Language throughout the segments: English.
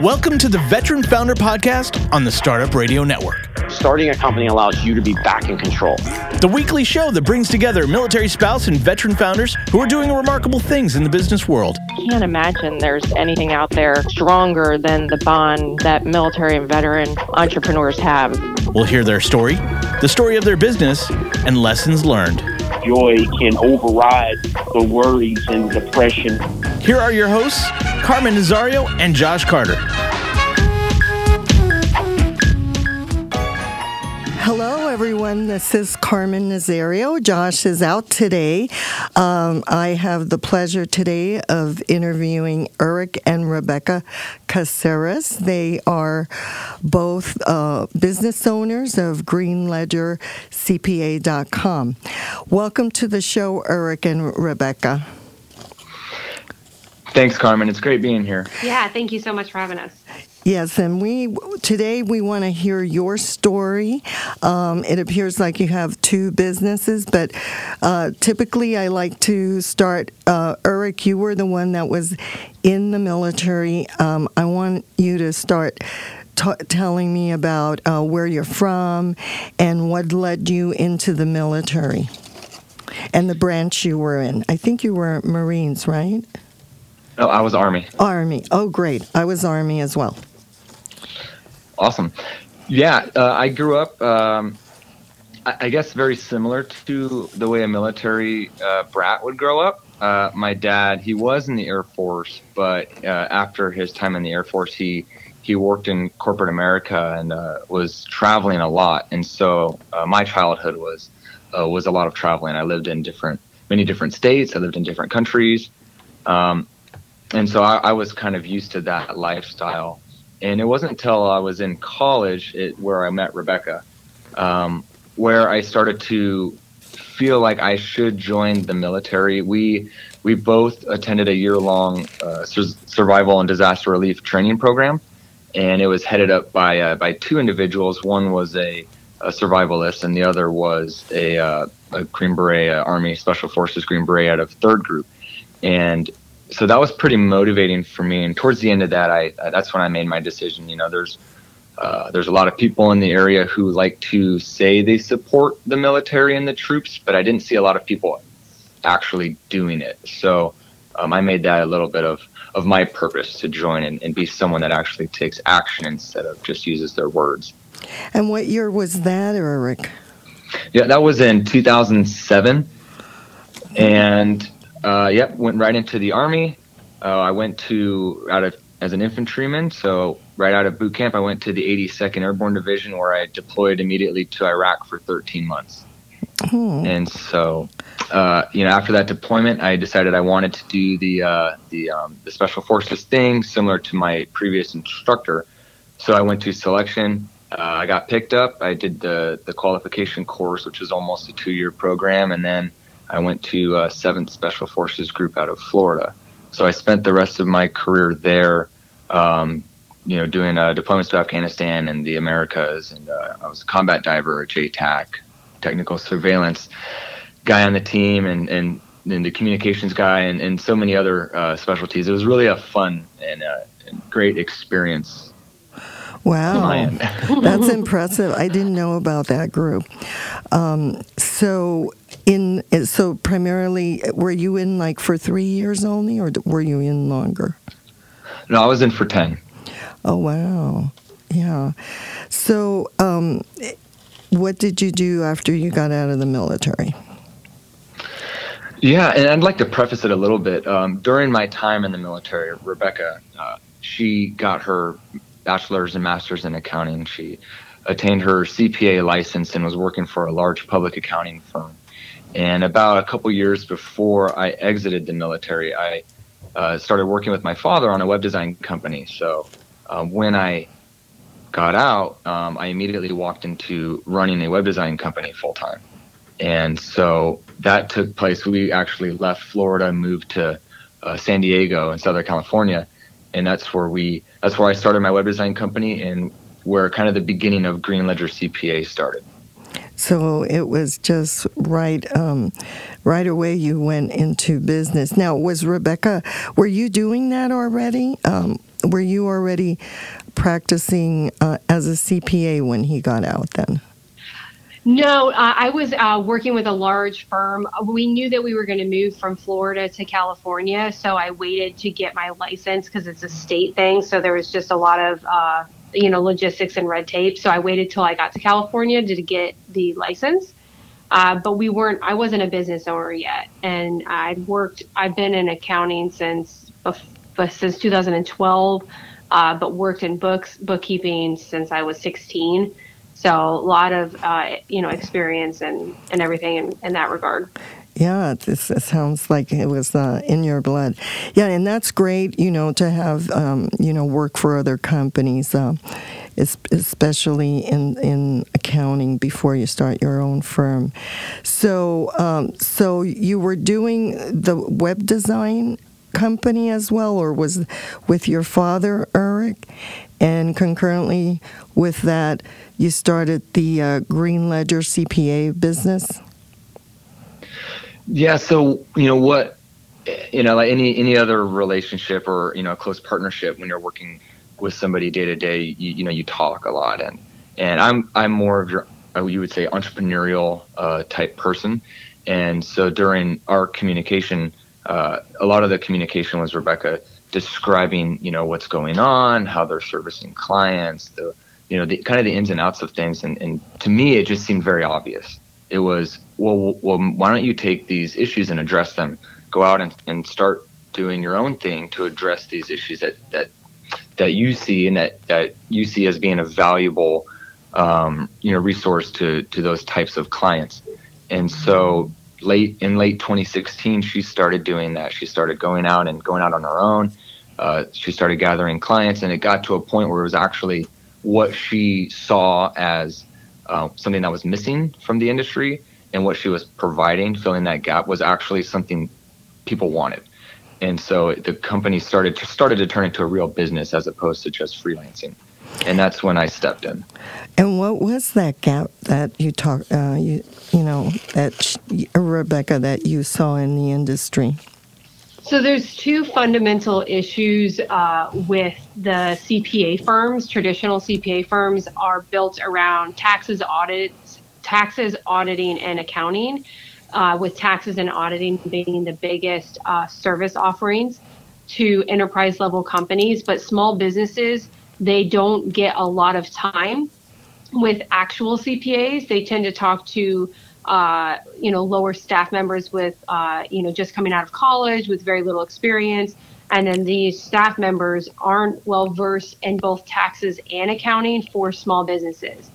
Welcome to the Veteran Founder Podcast on the Startup Radio Network. Starting a company allows you to be back in control. The weekly show that brings together military spouse and veteran founders who are doing remarkable things in the business world. I can't imagine there's anything out there stronger than the bond that military and veteran entrepreneurs have. We'll hear their story, the story of their business, and lessons learned. Joy can override the worries and depression. Here are your hosts, Carmen Nazario and Josh Carter. Everyone. This is Carmen Nazario. Josh is out today. Um, I have the pleasure today of interviewing Eric and Rebecca Caceres. They are both uh, business owners of GreenLedgerCPA.com. Welcome to the show, Eric and Rebecca. Thanks, Carmen. It's great being here. Yeah, thank you so much for having us. Yes, and we today we want to hear your story. Um, it appears like you have two businesses, but uh, typically I like to start. Uh, Eric, you were the one that was in the military. Um, I want you to start. T- telling me about uh, where you're from and what led you into the military and the branch you were in. I think you were Marines, right? Oh, I was Army. Army. Oh, great. I was Army as well. Awesome. Yeah, uh, I grew up, um, I, I, guess, very similar to the way a military uh, brat would grow up. Uh, my dad, he was in the Air Force, but uh, after his time in the Air Force, he he worked in corporate America and uh, was traveling a lot. And so uh, my childhood was was a lot of traveling. I lived in different, many different states. I lived in different countries. Um, and so I, I, was kind of used to that lifestyle. And it wasn't until I was in college it, where I met Rebecca, um, where I started to feel like I should join the military. We we both attended a year long uh, sur- survival and disaster relief training program, and it was headed up by uh, by two individuals. One was a, a survivalist, and the other was a, uh, a Green Beret uh, Army Special Forces Green Beret out of Third Group. And so that was pretty motivating for me. And towards the end of that, I that's when I made my decision. You know, there's uh, there's a lot of people in the area who like to say they support the military and the troops, but I didn't see a lot of people actually doing it. So um, I made that a little bit of of my purpose to join and, and be someone that actually takes action instead of just uses their words. And what year was that, Eric? Yeah, that was in 2007, and uh, yep, went right into the army. Uh, I went to OSUT as an infantryman, so right out of boot camp, I went to the 82nd Airborne Division, where I deployed immediately to Iraq for 13 months. Hmm. And so, uh, you know, after that deployment, I decided I wanted to do the uh, the um, the special forces thing, similar to my previous instructor. So I went to selection. Uh, I got picked up. I did the the qualification course, which is almost a two year program, and then I went to uh, 7th Special Forces Group out of Florida. So I spent the rest of my career there, um, you know, doing uh, deployments to Afghanistan and the Americas. And uh, I was a combat diver, a JTAC, technical surveillance guy on the team, and, and, and the communications guy, and, and so many other uh, specialties. It was really a fun and, uh, great experience Wow, that's impressive. I didn't know about that group. Um, so, in so primarily, were you in like for three years only, or were you in longer? No, I was in for ten. Oh wow, yeah. So, um, what did you do after you got out of the military? Yeah, and I'd like to preface it a little bit. Um, during my time in the military, Rebecca, uh, she got her bachelor's and master's in accounting. She attained her CPA license and was working for a large public accounting firm. And about a couple years before I exited the military, I uh, started working with my father on a web design company. So um, when I got out, um, I immediately walked into running a web design company full time. And so that took place. We actually left Florida, moved to uh, San Diego in Southern California, and that's where we that's where I started my web design company and where kind of the beginning of Green Ledger CPA started. So it was just right, um, right away. You went into business. Now, was Rebecca? Were you doing that already? Um, were you already practicing uh, as a CPA when he got out? Then. No, I was uh, working with a large firm. We knew that we were going to move from Florida to California, so I waited to get my license because it's a state thing. So there was just a lot of, uh, you know, logistics and red tape. So I waited till I got to California to get the license. Uh, but we weren't. I wasn't a business owner yet, and I'd worked. I've been in accounting since since 2012, uh, but worked in books bookkeeping since I was 16. So a lot of uh, you know experience and and everything in, in that regard. Yeah, it, it sounds like it was uh, in your blood. Yeah, and that's great, you know, to have, um, you know, work for other companies, uh, especially in, in accounting before you start your own firm. So, um, so you were doing the web design company as well, or was with your father, Eric? And concurrently with that, you started the uh, Green Ledger CPA business. Yeah. So you know what, you know, like any any other relationship or you know a close partnership, when you're working with somebody day to day, you know, you talk a lot, and and I'm I'm more of your uh, you would say entrepreneurial uh, type person, and so during our communication, uh, a lot of the communication was Rebecca describing you know what's going on, how they're servicing clients, the you know the kind of the ins and outs of things, and and to me it just seemed very obvious. It was well, well, why don't you take these issues and address them? Go out and, and start doing your own thing to address these issues that that that you see and that, that you see as being a valuable um, you know resource to to those types of clients. And so late in late 2016, she started doing that. She started going out and going out on her own. Uh, she started gathering clients, and it got to a point where it was actually what she saw as uh, something that was missing from the industry, and what she was providing, filling that gap, was actually something people wanted. And so the company started to, started to turn into a real business as opposed to just freelancing and that's when I stepped in. And what was that gap that you talk, uh, you you know, that Rebecca that you saw in the industry? So there's two fundamental issues uh, with the CPA firms. Traditional CPA firms are built around taxes, audits, taxes, auditing, and accounting. Uh, with taxes and auditing being the biggest uh, service offerings to enterprise level companies, but small businesses they don't get a lot of time with actual CPAs. They tend to talk to uh, you know lower staff members with uh, you know just coming out of college with very little experience, and then these staff members aren't well versed in both taxes and accounting for small businesses,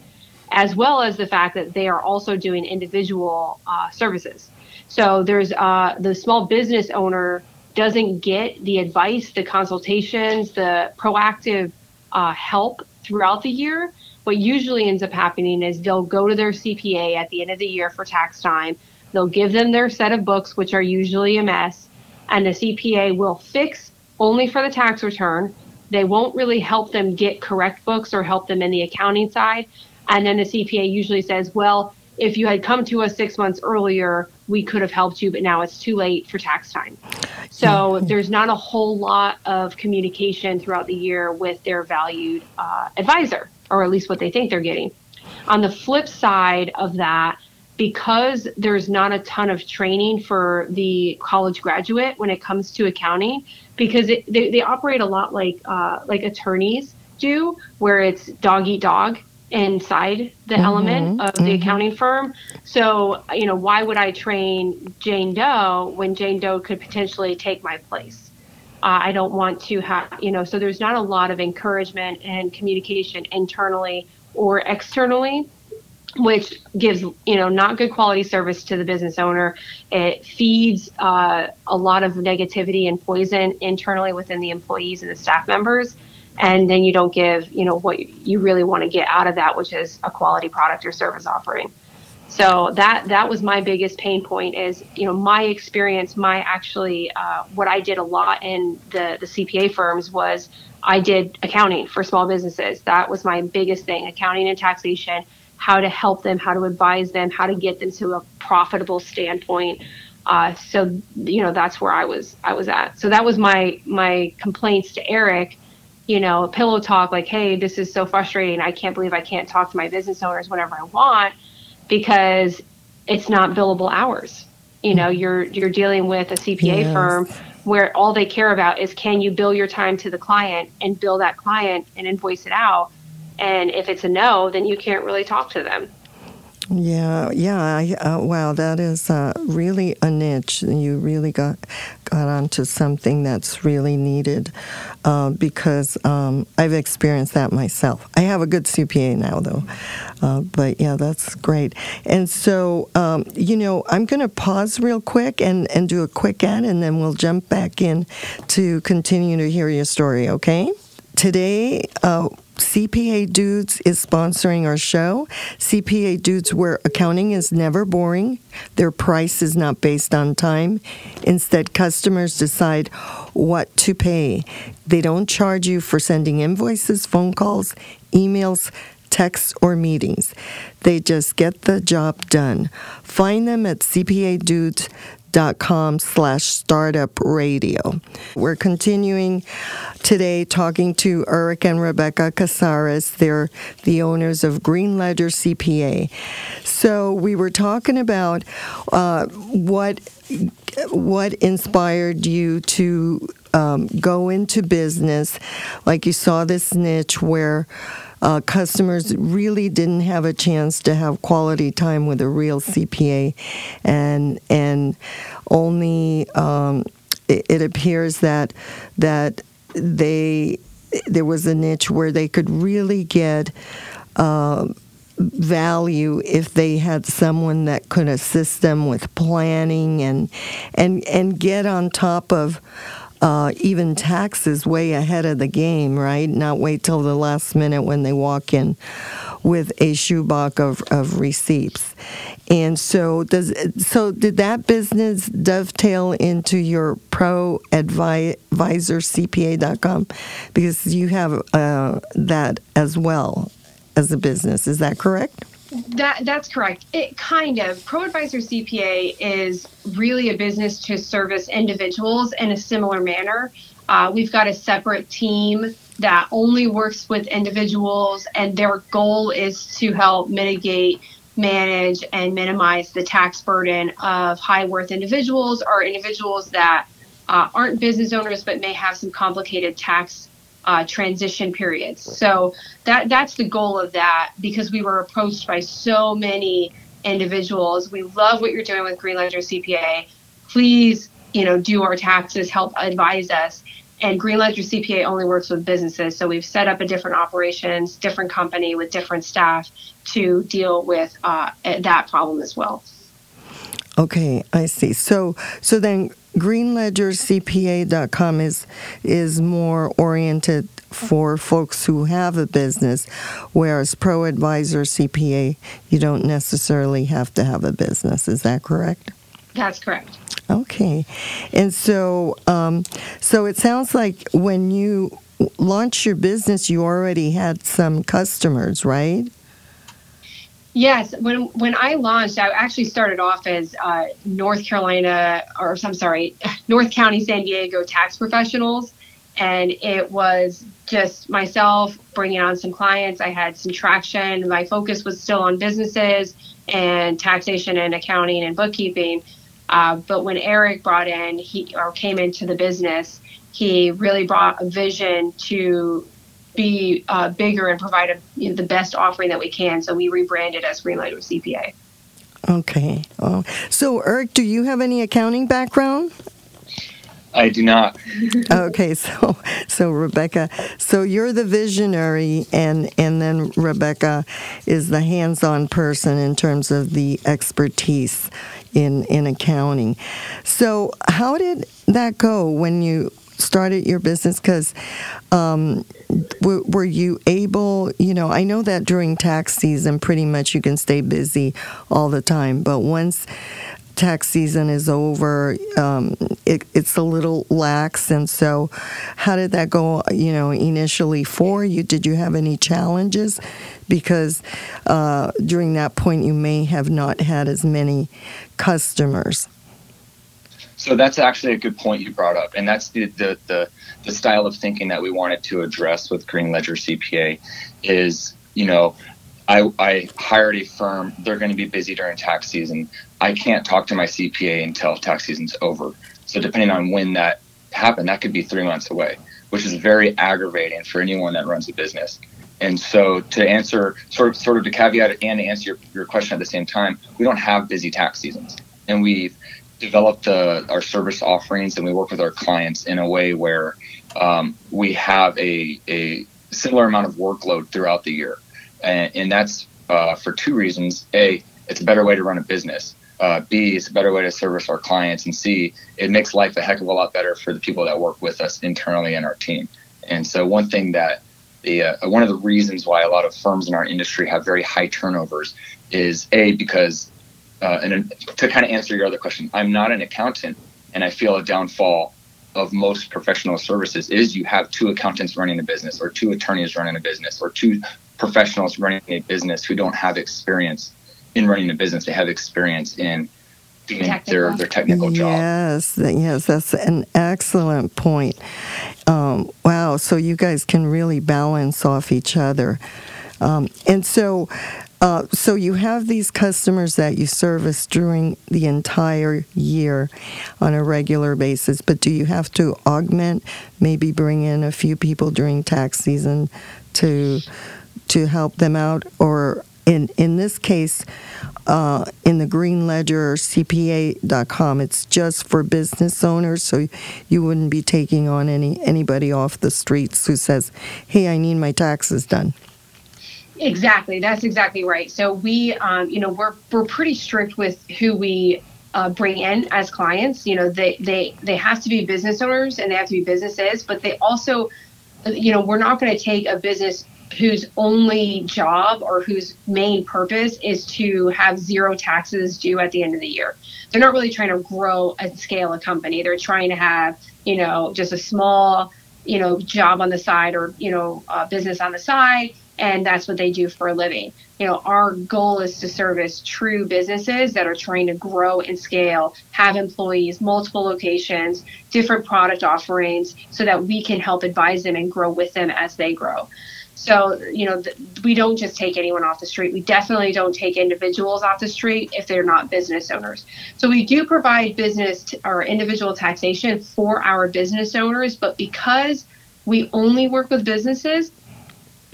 as well as the fact that they are also doing individual uh, services. So there's uh, the small business owner doesn't get the advice, the consultations, the proactive uh, help throughout the year. What usually ends up happening is they'll go to their CPA at the end of the year for tax time. They'll give them their set of books, which are usually a mess, and the CPA will fix only for the tax return. They won't really help them get correct books or help them in the accounting side. And then the CPA usually says, well, if you had come to us six months earlier, we could have helped you, but now it's too late for tax time. So there's not a whole lot of communication throughout the year with their valued uh, advisor, or at least what they think they're getting. On the flip side of that, because there's not a ton of training for the college graduate when it comes to accounting, because it, they, they operate a lot like uh, like attorneys do, where it's dog eat dog inside the mm-hmm, element of mm-hmm. the accounting firm. So, you know, why would I train Jane Doe when Jane Doe could potentially take my place? Uh, I don't want to have, you know, so there's not a lot of encouragement and communication internally or externally, which gives, you know, not good quality service to the business owner. It feeds uh, a lot of negativity and poison internally within the employees and the staff members and then you don't give you know what you really want to get out of that which is a quality product or service offering so that that was my biggest pain point is you know my experience my actually uh, what i did a lot in the the cpa firms was i did accounting for small businesses. That was my biggest thing accounting and taxation how to help them how to advise them how to get them to a profitable standpoint. Uh, so you know that's where i was i was at. So that was my my complaints to eric you know, pillow talk like, hey, this is so frustrating. I can't believe I can't talk to my business owners whenever I want because it's not billable hours. You know, hmm. you're you're dealing with a CPA Yes. firm where all they care about is can you bill your time to the client and bill that client and invoice it out. And if it's a no, then you can't really talk to them. Yeah, yeah. I, uh, wow, that is uh, really a niche. You really got got onto something that's really needed uh, because um, I've experienced that myself. I have a good CPA now, though. Uh, but yeah, that's great. And so, um, you know, I'm going to pause real quick and, and do a quick ad, and then we'll jump back in to continue to hear your story, okay? Today, uh, CPA Dudes is sponsoring our show. CPA Dudes, where accounting is never boring, their price is not based on time. Instead, customers decide what to pay. They don't charge you for sending invoices, phone calls, emails, texts, or meetings. They just get the job done. Find them at cpadudes.com slash startup radio. We're continuing today talking to Eric and Rebecca Casares. They're the owners of Green Ledger CPA. So we were talking about uh, what what inspired you to um, go into business. Like you saw this niche where uh, customers really didn't have a chance to have quality time with a real CPA, and and only um, it, it appears that that they there was a niche where they could really get. Uh, value if they had someone that could assist them with planning and and and get on top of uh, even taxes way ahead of the game, right? Not wait till the last minute when they walk in with a shoebox of, of receipts. And so does so did that business dovetail into your pro advisor CPA.com because you have uh, that as well as a business. Is that correct? That that's correct. It kind of ProAdvisor CPA is really a business to service individuals in a similar manner. Uh, we've got a separate team that only works with individuals, and their goal is to help mitigate, manage, and minimize the tax burden of high worth individuals or individuals that uh, aren't business owners but may have some complicated tax uh, transition periods. So that that's the goal of that because we were approached by so many individuals. We love what you're doing with Green Ledger CPA. Please, you know, do our taxes, help advise us. And Green Ledger CPA only works with businesses, so we've set up a different operations, different company with different staff to deal with uh, that problem as well. Okay, I see. So so then greenledgercpa.com is is more oriented for folks who have a business whereas pro advisor CPA you don't necessarily have to have a business. Is that correct? That's correct. Okay. And so um, so it sounds like when you launched your business you already had some customers, right? Yes, when when I launched, I actually started off as uh, North Carolina, or I'm sorry, North County San Diego tax professionals, and it was just myself bringing on some clients. I had some traction. My focus was still on businesses and taxation and accounting and bookkeeping. Uh, but when Eric brought in, he or came into the business, he really brought a vision to be uh, bigger and provide a, you know, the best offering that we can. So we rebranded as Green Ledger CPA. Okay. Oh. So Eric, do you have any accounting background? I do not. okay, so so Rebecca, so you're the visionary, and and then Rebecca is the hands-on person in terms of the expertise in in accounting. So how did that go when you started your business? Because um, w- were you able? You know, I know that during tax season, pretty much you can stay busy all the time, but once tax season is over, um, it, it's a little lax. And so, how did that go? You know, initially for you, did you have any challenges? Because uh, during that point, you may have not had as many customers. So that's actually a good point you brought up, and that's the, the the the style of thinking that we wanted to address with Green Ledger CPA. Is you know, I I hired a firm. They're going to be busy during tax season. I can't talk to my CPA until tax season's over. So depending on when that happened, that could be three months away, which is very aggravating for anyone that runs a business. And so to answer sort of sort of to caveat and to answer your, your question at the same time, we don't have busy tax seasons. And we've developed uh, our service offerings and we work with our clients in a way where um, we have a, a similar amount of workload throughout the year. And, and that's uh, for two reasons. A, it's a better way to run a business. Uh, B, it's a better way to service our clients. And C, it makes life a heck of a lot better for the people that work with us internally in our team. And so, one thing that the uh, one of the reasons why a lot of firms in our industry have very high turnovers is a because uh, and to kind of answer your other question, I'm not an accountant, and I feel a downfall of most professional services is you have two accountants running a business, or two attorneys running a business, or two professionals running a business who don't have experience in running a business. They have experience in doing their, their technical job. Yes, yes, that's an excellent point. Um, wow, so you guys can really balance off each other. Um, and so, uh, so you have these customers that you service during the entire year on a regular basis, but do you have to augment, maybe bring in a few people during tax season to to help them out, or in in this case, uh, in the Green Ledger CPA.com, it's just for business owners, so you wouldn't be taking on any anybody off the streets who says, "Hey, I need my taxes done." Exactly, that's exactly right. So we, um, you know, we're we're pretty strict with who we uh, bring in as clients. You know, they they they have to be business owners and they have to be businesses, but they also, you know, we're not going to take a business whose only job or whose main purpose is to have zero taxes due at the end of the year. They're not really trying to grow and scale a company. They're trying to have, you know, just a small, you know, job on the side or, you know, business on the side. And that's what they do for a living. You know, our goal is to service true businesses that are trying to grow and scale, have employees, multiple locations, different product offerings, so that we can help advise them and grow with them as they grow. So, you know, th- we don't just take anyone off the street. We definitely don't take individuals off the street if they're not business owners. So, we do provide business t- or individual taxation for our business owners, but because we only work with businesses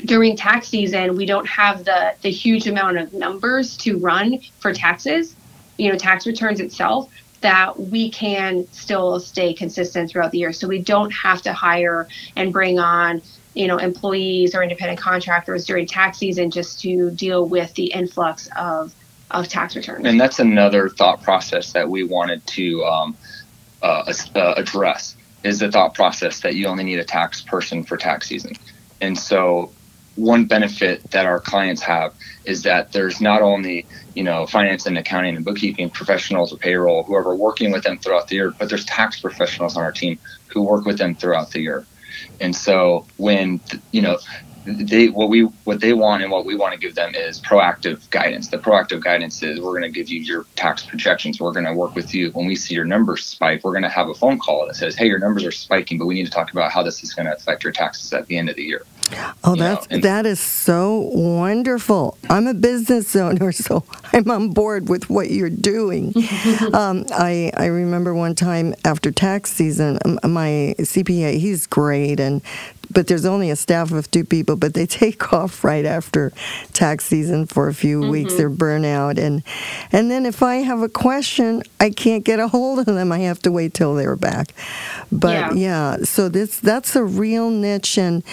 during tax season, we don't have the, the huge amount of numbers to run for taxes, you know, tax returns itself that we can still stay consistent throughout the year. So we don't have to hire and bring on you know employees or independent contractors during tax season just to deal with the influx of of tax returns. And that's another thought process that we wanted to um, uh, uh, address is the thought process that you only need a tax person for tax season. And so one benefit that our clients have is that there's not only you know finance and accounting and bookkeeping professionals or payroll who are working with them throughout the year but there's tax professionals on our team who work with them throughout the year and so when you know they what we what they want and what we want to give them is proactive guidance. The proactive guidance is we're going to give you your tax projections. We're going to work with you when we see your numbers spike. We're going to have a phone call that says, "Hey, your numbers are spiking, but we need to talk about how this is going to affect your taxes at the end of the year." Oh, that's and, that is so wonderful. I'm a business owner, so I'm on board with what you're doing. um, I I remember one time after tax season, my CPA, he's great, and but there's only a staff of two people, but they take off right after tax season for a few mm-hmm. weeks. They're burnout, and and then if I have a question, I can't get a hold of them. I have to wait till they're back. But yeah, yeah so this that's a real niche, and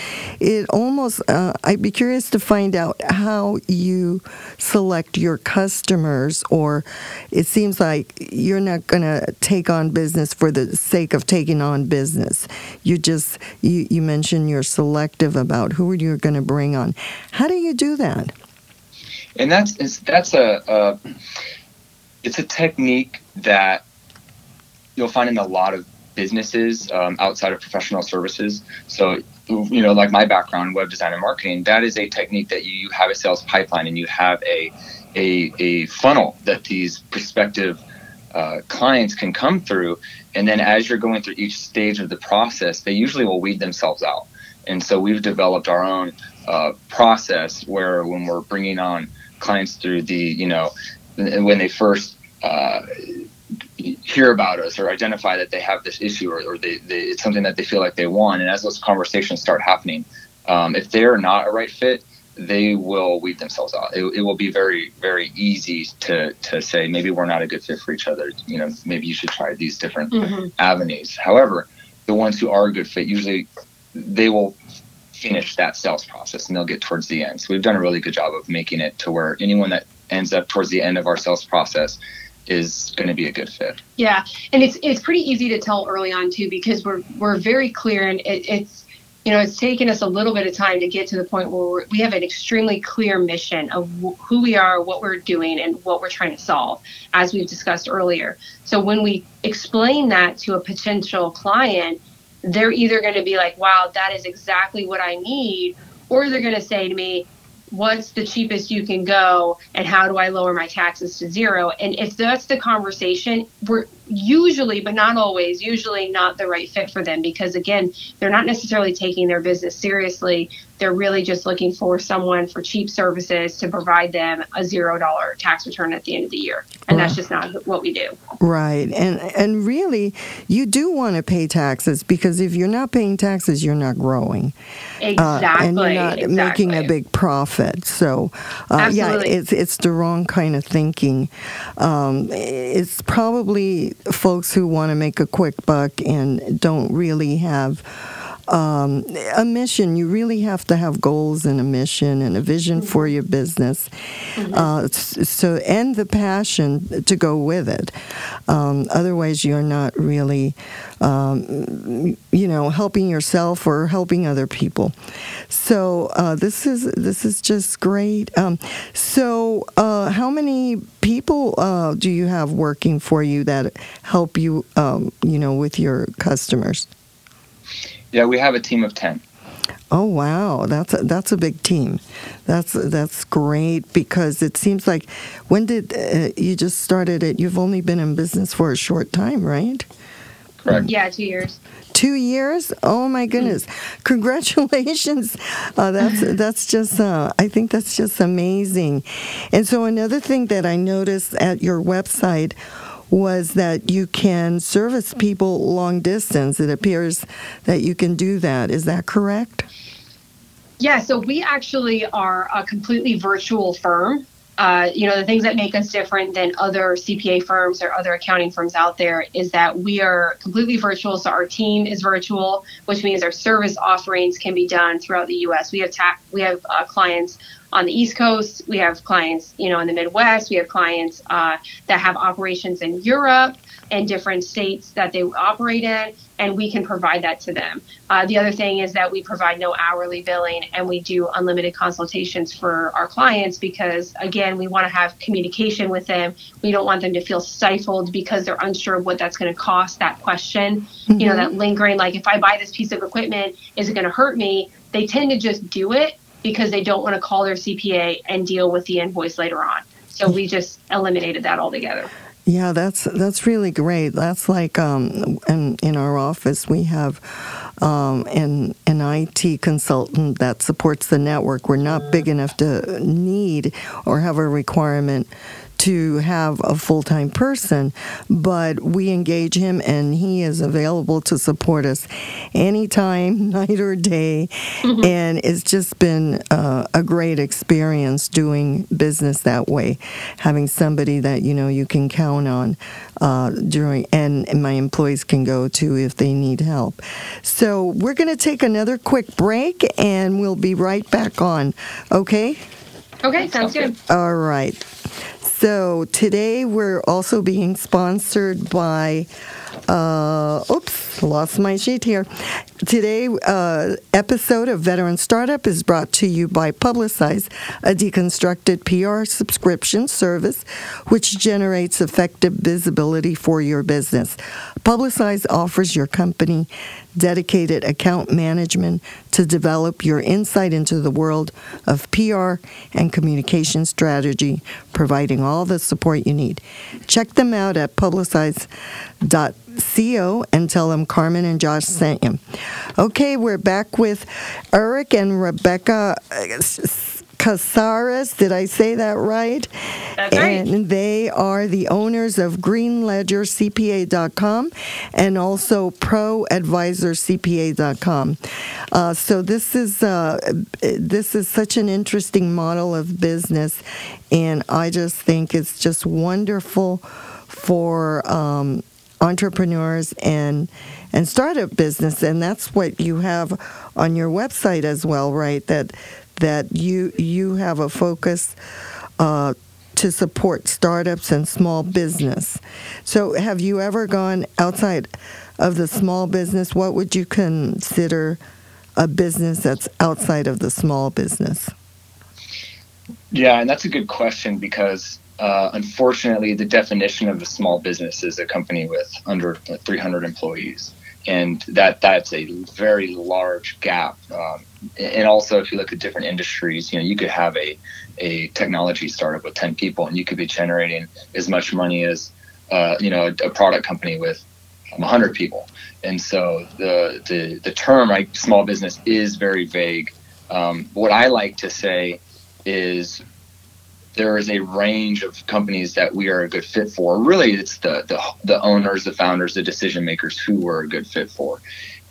it almost uh, I'd be curious to find out how you select your customers, or it seems like you're not going to take on business for the sake of taking on business. You just you you mentioned you're selective about who you're going to bring on. How do you do that? And that's that's a, a it's a technique that you'll find in a lot of businesses um, outside of professional services. So, you know, like my background, web design and marketing, that is a technique that you, you have a sales pipeline and you have a, a, a funnel that these prospective uh, clients can come through, and then as you're going through each stage of the process, they usually will weed themselves out. And so we've developed our own uh, process where when we're bringing on clients through the, you know, when they first uh, hear about us or identify that they have this issue or, or they, they, it's something that they feel like they want. And as those conversations start happening, um, if they're not a right fit, they will weed themselves out. It, it, will be very, very easy to to say maybe we're not a good fit for each other. You know, maybe you should try these different mm-hmm. avenues. However, the ones who are a good fit usually they will finish that sales process and they'll get towards the end. So we've done a really good job of making it to where anyone that ends up towards the end of our sales process is going to be a good fit. Yeah, and it's it's pretty easy to tell early on too because we're we're very clear and it, it's you know, it's taken us a little bit of time to get to the point where we have an extremely clear mission of who we are, what we're doing, and what we're trying to solve, as we've discussed earlier. So when we explain that to a potential client, they're either going to be like, wow, that is exactly what I need, or they're going to say to me, what's the cheapest you can go and how do I lower my taxes to zero? And if that's the conversation, we're usually, but not always, usually not the right fit for them because again, they're not necessarily taking their business seriously. They're really just looking for someone for cheap services to provide them a zero dollar tax return at the end of the year. And that's just not what we do. Right. And and really you do want to pay taxes because if you're not paying taxes, you're not growing. Exactly. Uh, and you're not exactly. making a big profit. So uh, yeah, it's it's the wrong kind of thinking. Um, it's probably folks who want to make a quick buck and don't really have um, a mission. You really have to have goals and a mission and a vision mm-hmm. for your business. Mm-hmm. Uh, so and the passion to go with it. Um, otherwise, you're not really, um, you know, helping yourself or helping other people. So uh, this is this is just great. Um, so uh, how many people uh, do you have working for you that help you, um, you know, with your customers? Yeah, we have a team of ten. Oh wow, that's a, that's a big team. That's that's great because it seems like when did uh, you just started it? You've only been in business for a short time, right? Correct. Yeah, two years. Two years? Oh my goodness! Congratulations! Uh, that's that's just uh, I think that's just amazing. And so another thing that I noticed at your website was that you can service people long distance. It appears that you can do that. Is that correct? Yeah, so we actually are a completely virtual firm. Uh, you know, the things that make us different than other CPA firms or other accounting firms out there is that we are completely virtual. So our team is virtual, which means our service offerings can be done throughout the U.S. We have ta- we have uh, clients on the East Coast. We have clients, you know, in the Midwest. We have clients uh, that have operations in Europe and different states that they operate in, and we can provide that to them. Uh, the other thing is that we provide no hourly billing, and we do unlimited consultations for our clients because, again, we want to have communication with them. We don't want them to feel stifled because they're unsure of what that's going to cost. That question, mm-hmm. you know, that lingering, like, if I buy this piece of equipment, is it going to hurt me? They tend to just do it because they don't want to call their CPA and deal with the invoice later on. So we just eliminated that altogether. Yeah, that's that's really great. That's like um, in in our office we have um, an an IT consultant that supports the network. We're not big enough to need or have a requirement to have a full time person, but we engage him and he is available to support us anytime, night or day. Mm-hmm. And it's just been uh, a great experience doing business that way, having somebody that you know you can count on uh, during, and, and my employees can go to if they need help. So we're going to take another quick break and we'll be right back on. Okay? Okay, sounds good. All right. So today we're also being sponsored by. Uh, oops, lost my sheet here. Today, uh, episode of Veteran Startup is brought to you by Publicize, a deconstructed PR subscription service which generates effective visibility for your business. Publicize offers your company dedicated account management to develop your insight into the world of PR and communication strategy, providing all the support you need. Check them out at publicize.co and tell them Carmen and Josh sent you. Okay, we're back with Eric and Rebecca. Uh, Casares, did I say that right? That's right. And they are the owners of greenledgercpa.com and also proadvisorcpa.com. Uh, so this is uh, this is such an interesting model of business, and I just think it's just wonderful for um, entrepreneurs and and startup business, and that's what you have on your website as well, right? That that you you have a focus. Uh, to support startups and small business. So, have you ever gone outside of the small business? What would you consider a business that's outside of the small business? Yeah, and that's a good question because uh, unfortunately, the definition of a small business is a company with under 300 employees, and that that's a very large gap. Um, and also, if you look at different industries, you know, you could have a a technology startup with 10 people, and you could be generating as much money as uh, you know a, a product company with 100 people. And so the the the term right small business is very vague. Um, what I like to say is there is a range of companies that we are a good fit for. Really, it's the the, the owners, the founders, the decision makers who we're a good fit for.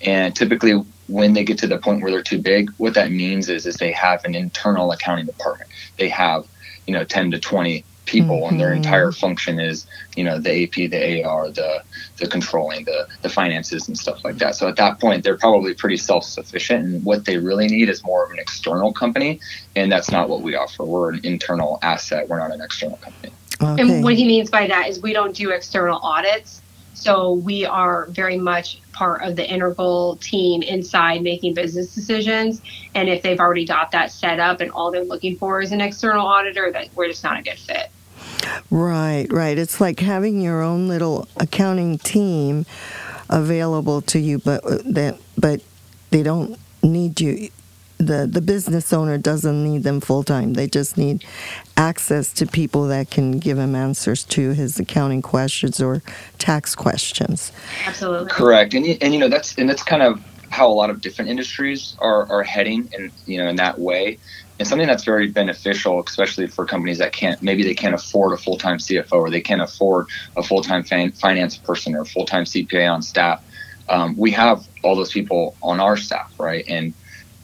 And typically, when they get to the point where they're too big, what that means is is they have an internal accounting department. They have, you know, 10 to 20 people, and their Mhm. entire function is, you know, the AP, the AR, the the controlling, the the finances, and stuff like that. So at that point, they're probably pretty self sufficient, and what they really need is more of an external company, and that's not what we offer. We're an internal asset. We're not an external company. Okay. And what he means by that is we don't do external audits. So we are very much part of the integral team inside making business decisions. And if they've already got that set up and all they're looking for is an external auditor, that we're just not a good fit. Right, right. It's like having your own little accounting team available to you, but uh, that but they don't need you. the The business owner doesn't need them full time. They just need access to people that can give him answers to his accounting questions or tax questions. Absolutely. Correct, and and you know that's and that's kind of how a lot of different industries are are heading, and you know in that way, and something that's very beneficial, especially for companies that can't maybe they can't afford a full time CFO or they can't afford a full time fin- finance person or full time CPA on staff. Um, we have all those people on our staff, right? And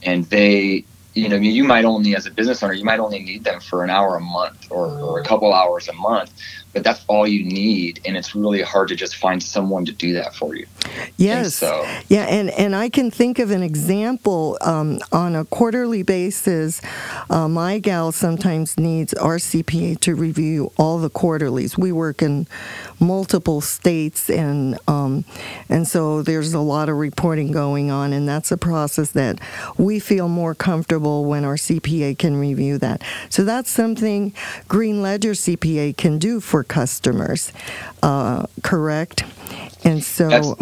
and they you know you might only as a business owner you might only need them for an hour a month or, or a couple hours a month but that's all you need and it's really hard to just find someone to do that for you Yes. so Yeah, and, and I can think of an example um, on a quarterly basis. Uh, my gal sometimes needs our CPA to review all the quarterlies. We work in multiple states, and um, and so there's a lot of reporting going on, and that's a process that we feel more comfortable when our CPA can review that. So that's something Green Ledger CPA can do for customers, uh, correct? And so. That's-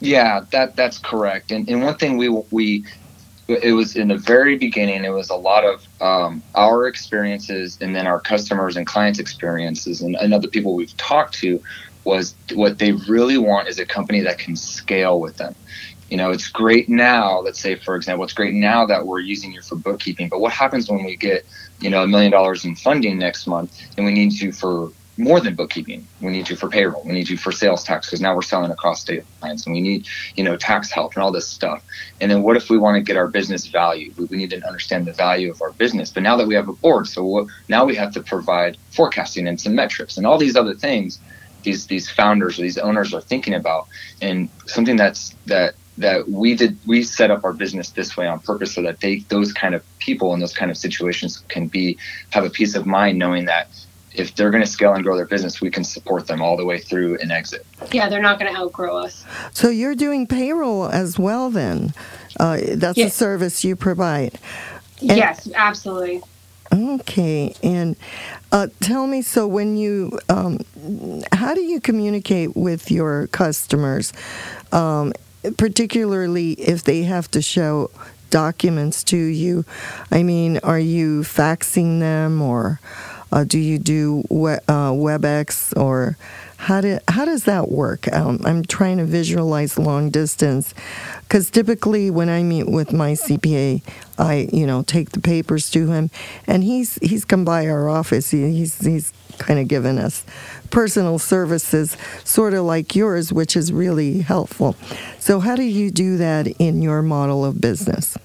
Yeah, that that's correct. And and one thing we we it was in the very beginning. It was a lot of um, our experiences, and then our customers and clients' experiences, and, and other people we've talked to. Was what they really want is a company that can scale with them. You know, it's great now. Let's say, for example, it's great now that we're using you for bookkeeping. But what happens when we get, you know, a million dollars in funding next month, and we need you for more than bookkeeping. We need you for payroll. We need you for sales tax because now we're selling across state lines, and we need, you know, tax help and all this stuff. And then what if we want to get our business value? We, we need to understand the value of our business. But now that we have a board, so what, now we have to provide forecasting and some metrics and all these other things. These these founders or these owners are thinking about, and something that's that that we did we set up our business this way on purpose so that they those kind of people in those kind of situations can be have a peace of mind knowing that if they're going to scale and grow their business, we can support them all the way through an exit. Yeah, they're not going to outgrow us. So you're doing payroll as well, then? Uh, that's a service you provide. And- yes, absolutely. Okay, and uh, tell me so when you, um, how do you communicate with your customers, um, particularly if they have to show documents to you? I mean, are you faxing them or uh, do you do we- uh, WebEx or how, do, how does that work? Um, I'm trying to visualize long distance because typically when I meet with my CPA, I you know take the papers to him, and he's he's come by our office. He, he's he's kind of given us personal services, sort of like yours, which is really helpful. So how do you do that in your model of business?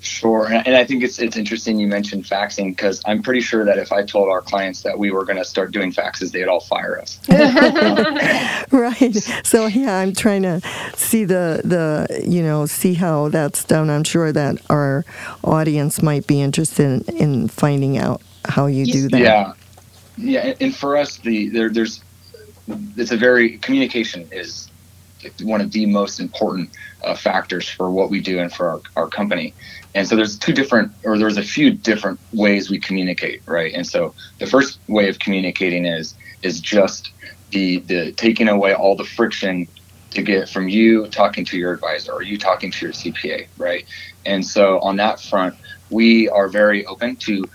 Sure, and and I think it's it's interesting you mentioned faxing because I'm pretty sure that if I told our clients that we were going to start doing faxes, they'd all fire us. right. So yeah, I'm trying to see the the you know see how that's done. I'm sure that our audience might be interested in, in finding out how you do that. Yeah, yeah, and- for us, the there, there's it's a very communication is one of the most important uh, factors for what we do and for our, our company. And so there's two different, or there's a few different ways we communicate, right? And so the first way of communicating is is just the the taking away all the friction to get from you talking to your advisor or you talking to your CPA, right? And so on that front, we are very open to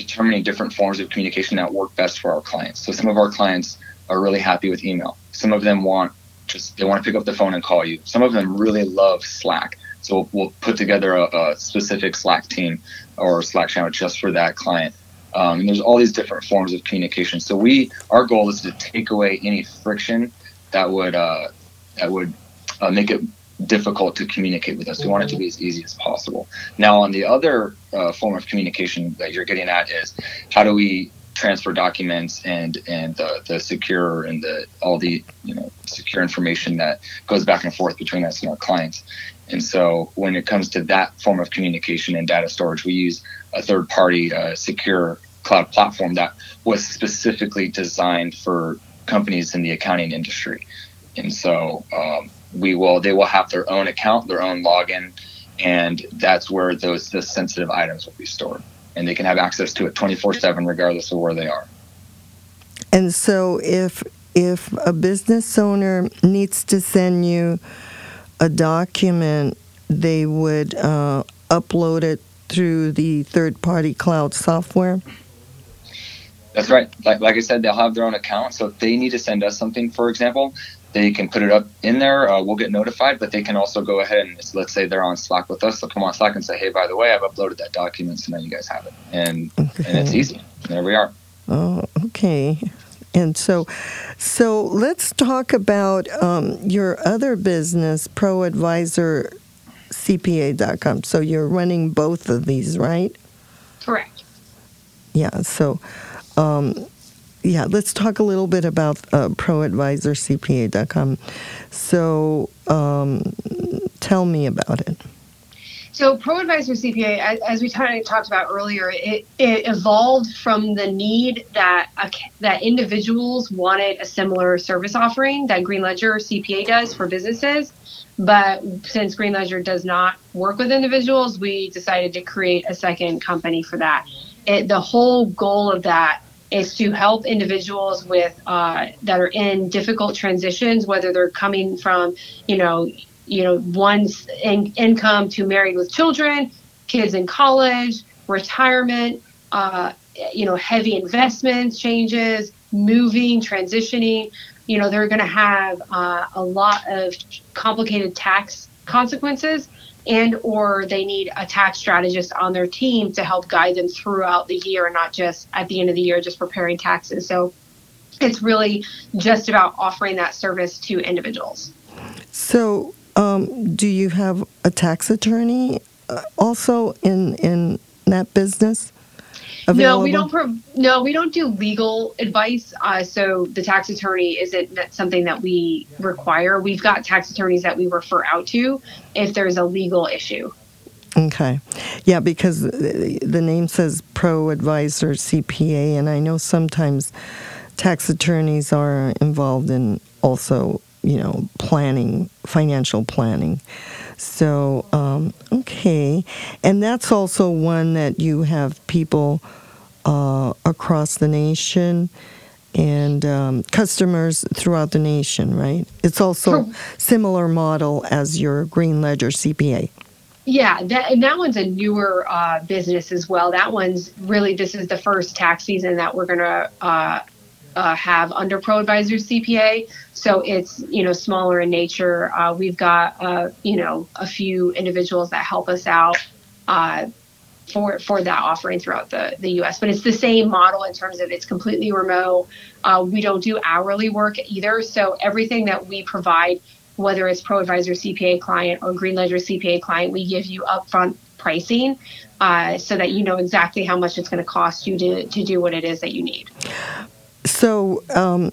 determining different forms of communication that work best for our clients. So some of our clients are really happy with email. Some of them want just they want to pick up the phone and call you. Some of them really love Slack. So we'll, put together a, a specific Slack team or Slack channel just for that client. Um, and there's all these different forms of communication. So we our goal is to take away any friction that would uh, that would uh, make it difficult to communicate with us. We want it to be as easy as possible. Now, on the other uh, form of communication that you're getting at is how do we transfer documents and and the, the secure and the all the you know secure information that goes back and forth between us and our clients. And so when it comes to that form of communication and data storage, we use a third party uh, secure cloud platform that was specifically designed for companies in the accounting industry. And so um, we will they will have their own account, their own login, and that's where those the sensitive items will be stored. And they can have access to it 24/7 regardless of where they are. And so if if a business owner needs to send you a document, they would uh, upload it through the third party cloud software. That's right. Like, like I said, they'll have their own account. So if they need to send us something, for example, they can put it up in there. Uh, we'll get notified, but they can also go ahead and so let's say they're on Slack with us. They'll come on Slack and say, "Hey, by the way, I've uploaded that document, so now you guys have it." And and it's easy. There we are. Oh, okay. And so, so let's talk about um, your other business, ProAdvisorCPA.com. So you're running both of these, right? Correct. Yeah. So, um, yeah, let's talk a little bit about uh, ProAdvisorCPA.com. So, um, tell me about it. So, ProAdvisor CPA, as, we of talked about earlier, it, it evolved from the need that that individuals wanted a similar service offering that Green Ledger CPA does for businesses. But since Green Ledger does not work with individuals, we decided to create a second company for that. It, the whole goal of that is to help individuals with uh, that are in difficult transitions, whether they're coming from, you know, you know, one's in, income to married with children, kids in college, retirement, uh, you know, heavy investments changes, moving, transitioning. You know, they're going to have uh, a lot of complicated tax consequences and or they need a tax strategist on their team to help guide them throughout the year and not just at the end of the year just preparing taxes so it's really just about offering that service to individuals So, um, do you have a tax attorney uh, also in in that business? No we don't pro- no we don't do legal advice uh, so the tax attorney isn't something that we require. We've got tax attorneys that we refer out to if there's a legal issue. Okay. Yeah, because the the name says pro advisor CPA, and I know sometimes tax attorneys are involved in also you know, planning, financial planning. So, um, okay. And that's also one that you have people uh, across the nation and um, customers throughout the nation, right? It's also similar model as your Green Ledger CPA. Yeah, that and that one's a newer uh, business as well. That one's really this is the first tax season that we're gonna uh, uh, have under ProAdvisor CPA. So it's you know smaller in nature. Uh, we've got uh, you know a few individuals that help us out uh, for for that offering throughout the the U.S. But it's the same model in terms of it's completely remote. Uh, we don't do hourly work either. So everything that we provide, whether it's ProAdvisor CPA client or Green Ledger CPA client, we give you upfront pricing uh, so that you know exactly how much it's going to cost you to to do what it is that you need. So, um,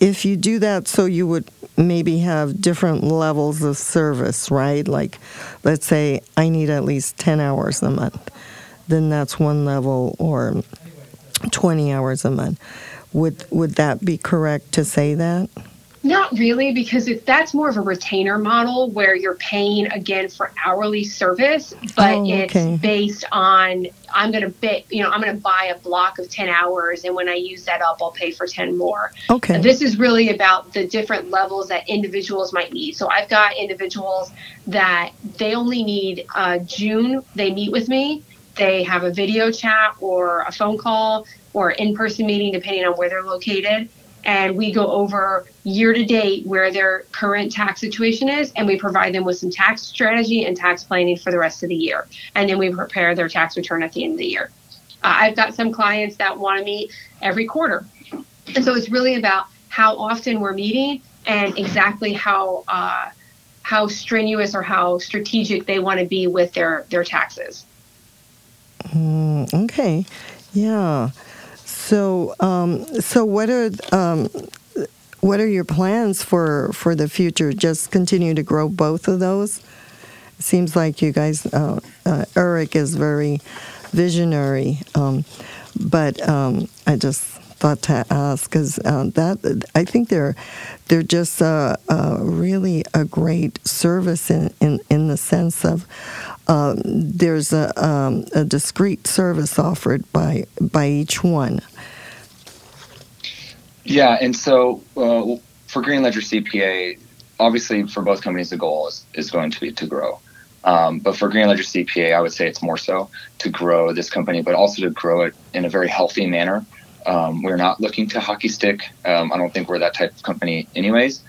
if you do that, so you would maybe have different levels of service, right? Like, let's say I need at least 10 hours a month, then that's one level, or 20 hours a month. Would, would that be correct to say that? Not really, because it, that's more of a retainer model where you're paying again for hourly service, but Oh, okay. it's based on I'm going to bet you know I'm going to buy a block of 10 hours, and when I use that up, I'll pay for 10 more. Okay. This is really about the different levels that individuals might need. So I've got individuals that they only need uh, June. They meet with me. They have a video chat or a phone call or in-person meeting, depending on where they're located. And we go over year to date where their current tax situation is, and we provide them with some tax strategy and tax planning for the rest of the year. And then we prepare their tax return at the end of the year. Uh, I've got some clients that want to meet every quarter. And so it's really about how often we're meeting and exactly how uh, how strenuous or how strategic they want to be with their their taxes. Mm, okay. Yeah. So, um, so what are um, what are your plans for for the future? Just continue to grow both of those. Seems like you guys, uh, uh, Eric is very visionary, um, but um, I just thought to ask because uh, that I think they're they're just uh, uh, really a great service in, in, in the sense of um, there's a, um, a discrete service offered by by each one. Yeah, and so uh, for Green Ledger CPA, obviously for both companies, the goal is, is going to be to grow. Um, but for Green Ledger CPA, I would say it's more so to grow this company, but also to grow it in a very healthy manner. Um, we're not looking to hockey stick. Um, I don't think we're that type of company, anyways.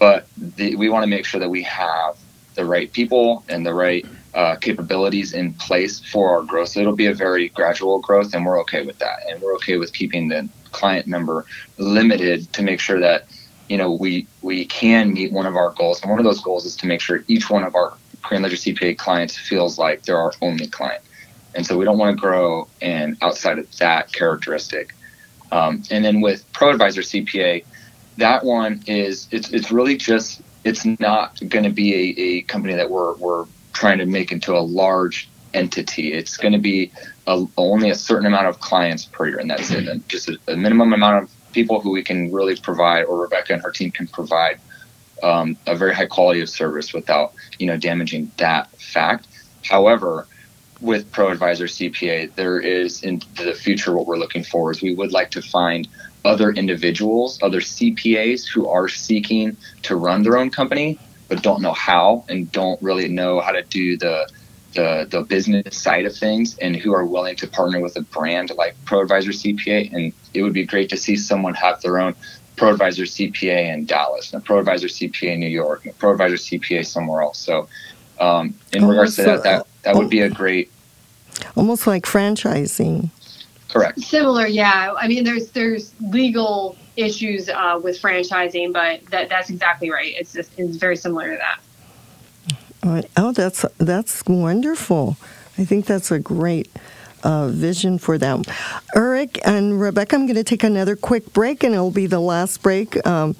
But the, we want to make sure that we have the right people and the right uh, capabilities in place for our growth. So it'll be a very gradual growth, and we're okay with that. And we're okay with keeping the client number limited to make sure that you know we we can meet one of our goals. And one of those goals is to make sure each one of our Green Ledger CPA clients feels like they're our only client. And so we don't want to grow and outside of that characteristic. Um, and then with ProAdvisor CPA, that one is it's it's really just it's not going to be a, a company that we're we're trying to make into a large entity. It's going to be a, only a certain amount of clients per year, and that's it. And just a, a minimum amount of people who we can really provide, or Rebecca and her team can provide um, a very high quality of service without you know damaging that fact. However, with ProAdvisor CPA, there is in the future what we're looking for is we would like to find other individuals, other CPAs who are seeking to run their own company but don't know how and don't really know how to do the the, the business side of things and who are willing to partner with a brand like ProAdvisor CPA. And it would be great to see someone have their own ProAdvisor CPA in Dallas, and a ProAdvisor CPA in New York, and a ProAdvisor CPA somewhere else. So, um, in regards to that, that that would be a great, Almost like franchising. correct. Similar, yeah. I mean, there's there's legal issues uh, with franchising, but that that's exactly right. It's just it's very similar to that. Oh, that's that's wonderful. I think that's a great uh, vision for them. Eric and Rebecca, I'm going to take another quick break, and it'll be the last break. Um,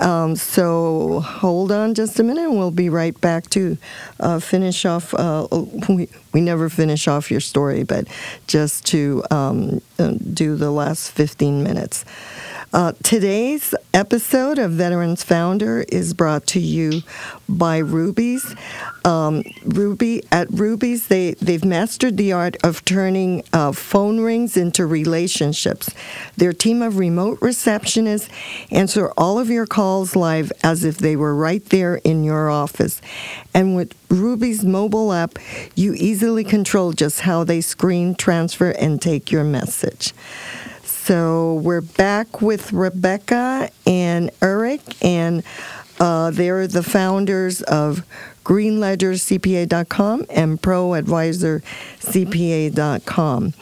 um, so hold on just a minute, and we'll be right back to uh, finish off. Uh, we, we never finish off your story, but just to um, uh, do the last 15 minutes. Uh, today's episode of Veterans Founder is brought to you by Ruby's. Um, Ruby at Ruby's, they they've mastered the art of turning uh, phone rings into relationships. Their team of remote receptionists answer all of your calls live as if they were right there in your office. And with Ruby's mobile app, you easily control just how they screen, transfer, and take your message. So we're back with Rebecca and Eric, and uh, they're the founders of greenledgercpa.com and proadvisorcpa.com.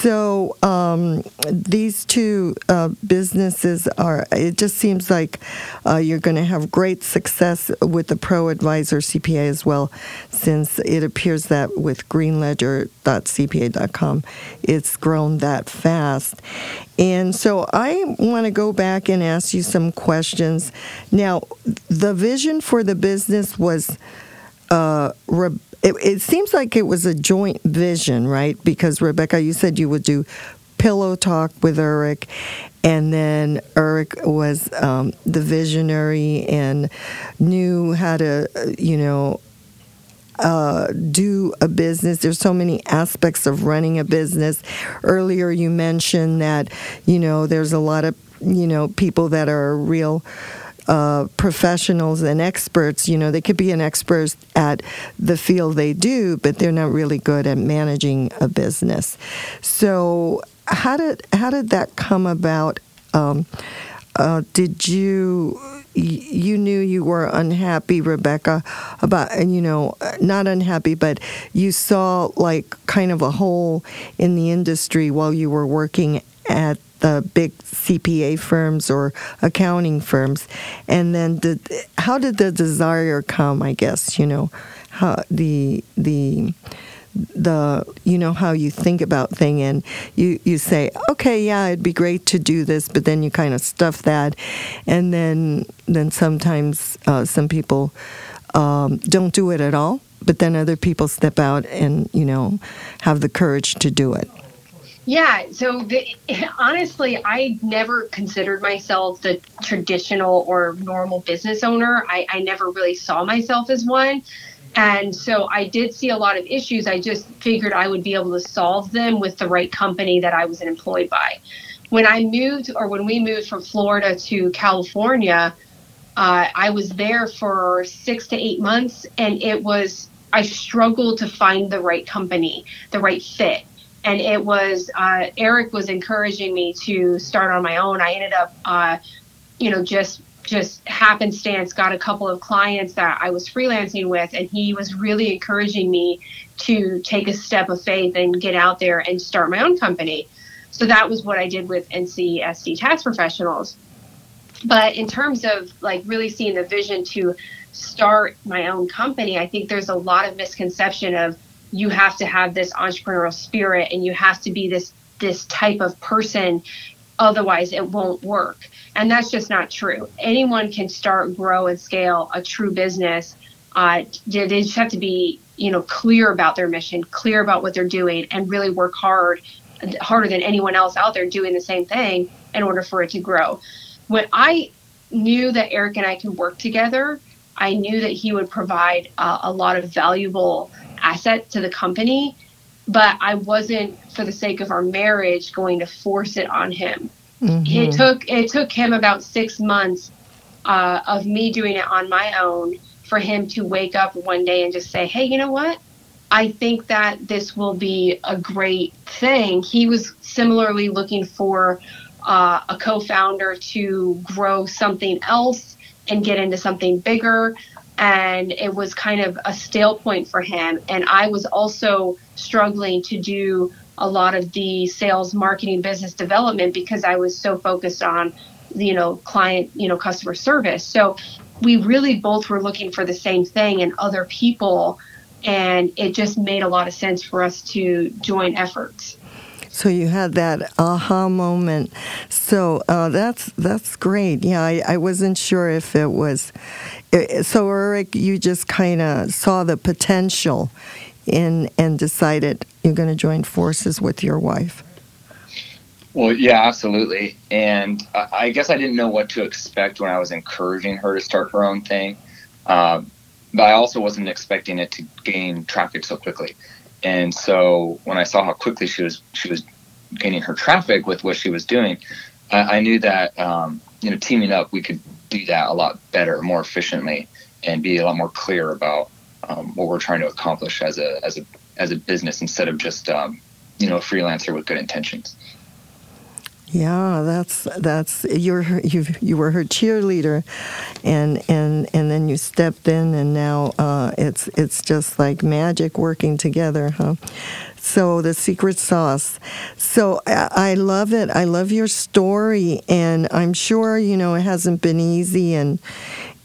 So um, these two uh, businesses are, it just seems like uh, you're going to have great success with the Pro Advisor CPA as well, since it appears that with greenledger.cpa.com, it's grown that fast. And so I want to go back and ask you some questions. Now, the vision for the business was. Uh, re- it, it seems like it was a joint vision, right? Because Rebecca, you said you would do pillow talk with Eric, and then Eric was um, the visionary and knew how to, uh, you know, uh, do a business. There's so many aspects of running a business. Earlier, you mentioned that, you know, there's a lot of, you know, people that are real uh, professionals and experts, you know, they could be an expert at the field they do, but they're not really good at managing a business. So, how did how did that come about? Um, uh, did you you knew you were unhappy, Rebecca, about and you know not unhappy, but you saw like kind of a hole in the industry while you were working at the big CPA firms or accounting firms, and then did, how did the desire come? I guess you know how the the the you know how you think about thing? And you you say okay yeah it'd be great to do this but then you kind of stuff that. And then then sometimes uh, some people um, don't do it at all but then other people step out and you know have the courage to do it yeah. So the, honestly, I never considered myself the traditional or normal business owner. I, I never really saw myself as one. And so I did see a lot of issues. I just figured I would be able to solve them with the right company that I was employed by. When I moved, or when we moved from Florida to California, uh, I was there for six to eight months, and it was, I struggled to find the right company, the right fit and it was uh, Eric was encouraging me to start on my own. I ended up, uh, you know, just just happenstance got a couple of clients that I was freelancing with, and he was really encouraging me to take a step of faith and get out there and start my own company. So that was what I did with NCSD Tax Professionals. But in terms of like really seeing the vision to start my own company, I think there's a lot of misconception of you have to have this entrepreneurial spirit and you have to be this this type of person. Otherwise it won't work. And that's just not true. Anyone can start grow and scale a true business. Uh, they just have to be you know clear about their mission clear about what they're doing and really work hard harder than anyone else out there doing the same thing in order for it to grow. When i knew that eric and i could work together i knew that he would provide uh, a lot of valuable asset to the company, but I wasn't for the sake of our marriage going to force it on him. Mm-hmm. It took it took him about six months uh, of me doing it on my own for him to wake up one day and just say, "Hey, you know what? I think that this will be a great thing." He was similarly looking for uh, a co-founder to grow something else and get into something bigger and it was kind of a stale point for him. And I was also struggling to do a lot of the sales, marketing, business development because I was so focused on, you know, client, you know, customer service. So we really both were looking for the same thing and other people. And it just made a lot of sense for us to join efforts. So you had that aha moment. So uh, that's that's great. Yeah, I, I wasn't sure if it was. So Eric, you just kind of saw the potential in and decided you're going to join forces with your wife. Well, yeah, absolutely. And I, I guess I didn't know what to expect when I was encouraging her to start her own thing. Um, but I also wasn't expecting it to gain traffic so quickly. And so when I saw how quickly she was she was gaining her traffic with what she was doing, I, I knew that um, you know teaming up we could do that a lot better, more efficiently, and be a lot more clear about um, what we're trying to accomplish as a as a as a business instead of just um, you know a freelancer with good intentions. Yeah, that's that's you're you you were her cheerleader, and and and then you stepped in, and now uh, it's it's just like magic working together, huh? So the secret sauce. So I, I love it. I love your story, and I'm sure you know it hasn't been easy, and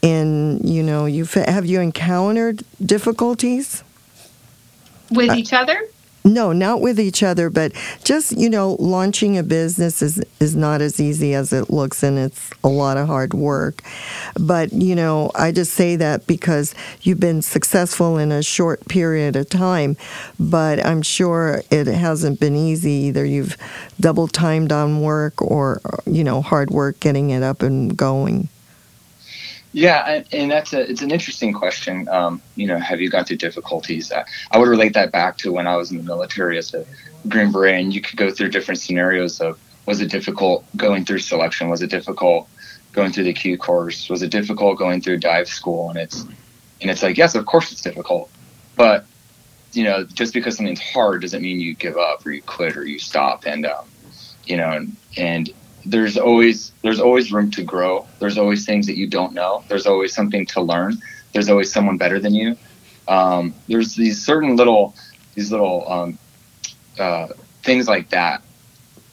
and you know you've have you encountered difficulties with uh, each other. No, not with each other, but just you know, launching a business is is not as easy as it looks, and it's a lot of hard work. But you know, I just say that because you've been successful in a short period of time, but I'm sure it hasn't been easy either. You've double timed on work, or you know, hard work getting it up and going. Yeah, and, that's a it's an interesting question. Um, you know, have you gone through difficulties? I, I would relate that back to when I was in the military as a Green Beret, and you could go through different scenarios of was it difficult going through selection? Was it difficult going through the Q course? Was it difficult going through dive school? And it's and it's like yes, of course it's difficult, but you know, just because something's hard doesn't mean you give up or you quit or you stop. And um, you know, and, and there's always there's always room to grow. There's always things that you don't know. There's always something to learn. There's always someone better than you. Um, there's these certain little these little um, uh, things like that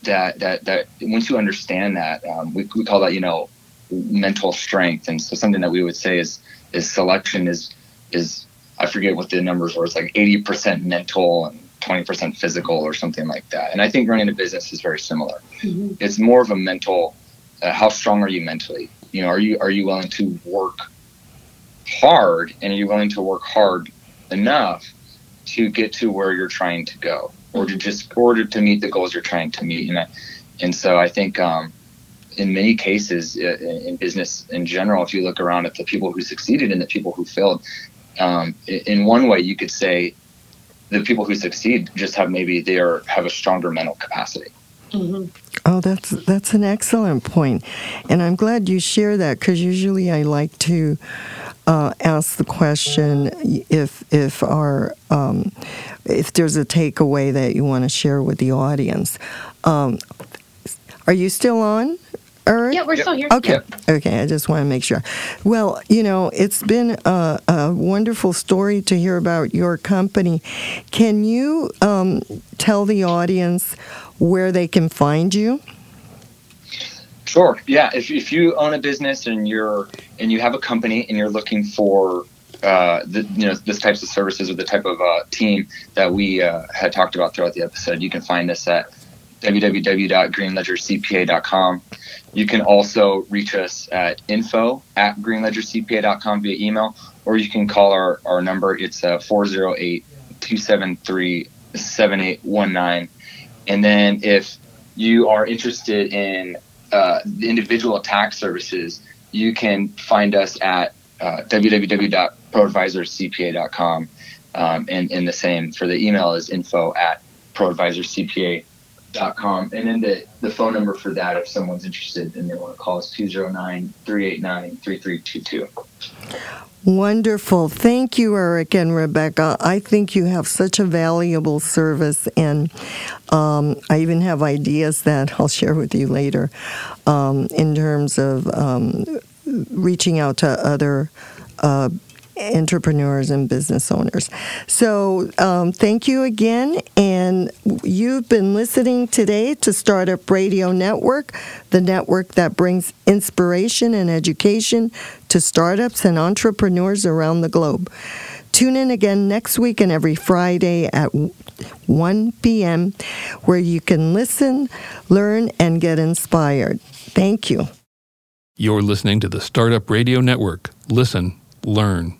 that that that once you understand that um, we, we call that you know mental strength and so something that we would say is is selection is is I forget what the numbers were it's like 80% mental and 20% physical or something like that. And I think running a business is very similar. Mm-hmm. It's more of a mental, uh, how strong are you mentally? You know, are you, are you willing to work hard and are you willing to work hard enough to get to where you're trying to go or to just, or to, to meet the goals you're trying to meet? And, I, and so I think, um, in many cases uh, in business in general, if you look around at the people who succeeded and the people who failed, um, in one way you could say the people who succeed just have maybe they are have a stronger mental capacity. Mm-hmm. Oh, that's that's an excellent point, and I'm glad you share that because usually I like to uh, ask the question if if our um, if there's a takeaway that you want to share with the audience. Um, are you still on? Eric? Yeah, we're still here. Okay. Okay, I just want to make sure. Well, you know, it's been a, a wonderful story to hear about your company. Can you um, tell the audience where they can find you? Sure. Yeah. If, if you own a business and you're and you have a company and you're looking for uh, the, you know this types of services or the type of uh, team that we uh, had talked about throughout the episode, you can find us at www.greenledgercpa.com. You can also reach us at info at greenledgercpa.com via email, or you can call our, our number. It's uh, 408 273 7819. And then if you are interested in uh, individual tax services, you can find us at uh, www.proadvisorcpa.com. Um, and, and the same for the email is info at proadvisorcpa.com com. And then the, the phone number for that, if someone's interested and they want to call us 209 389 3322. Wonderful. Thank you, Eric and Rebecca. I think you have such a valuable service, and um, I even have ideas that I'll share with you later um, in terms of um, reaching out to other uh, entrepreneurs and business owners. So, um, thank you again. And you've been listening today to Startup Radio Network, the network that brings inspiration and education to startups and entrepreneurs around the globe. Tune in again next week and every Friday at 1 p.m., where you can listen, learn, and get inspired. Thank you. You're listening to the Startup Radio Network. Listen, learn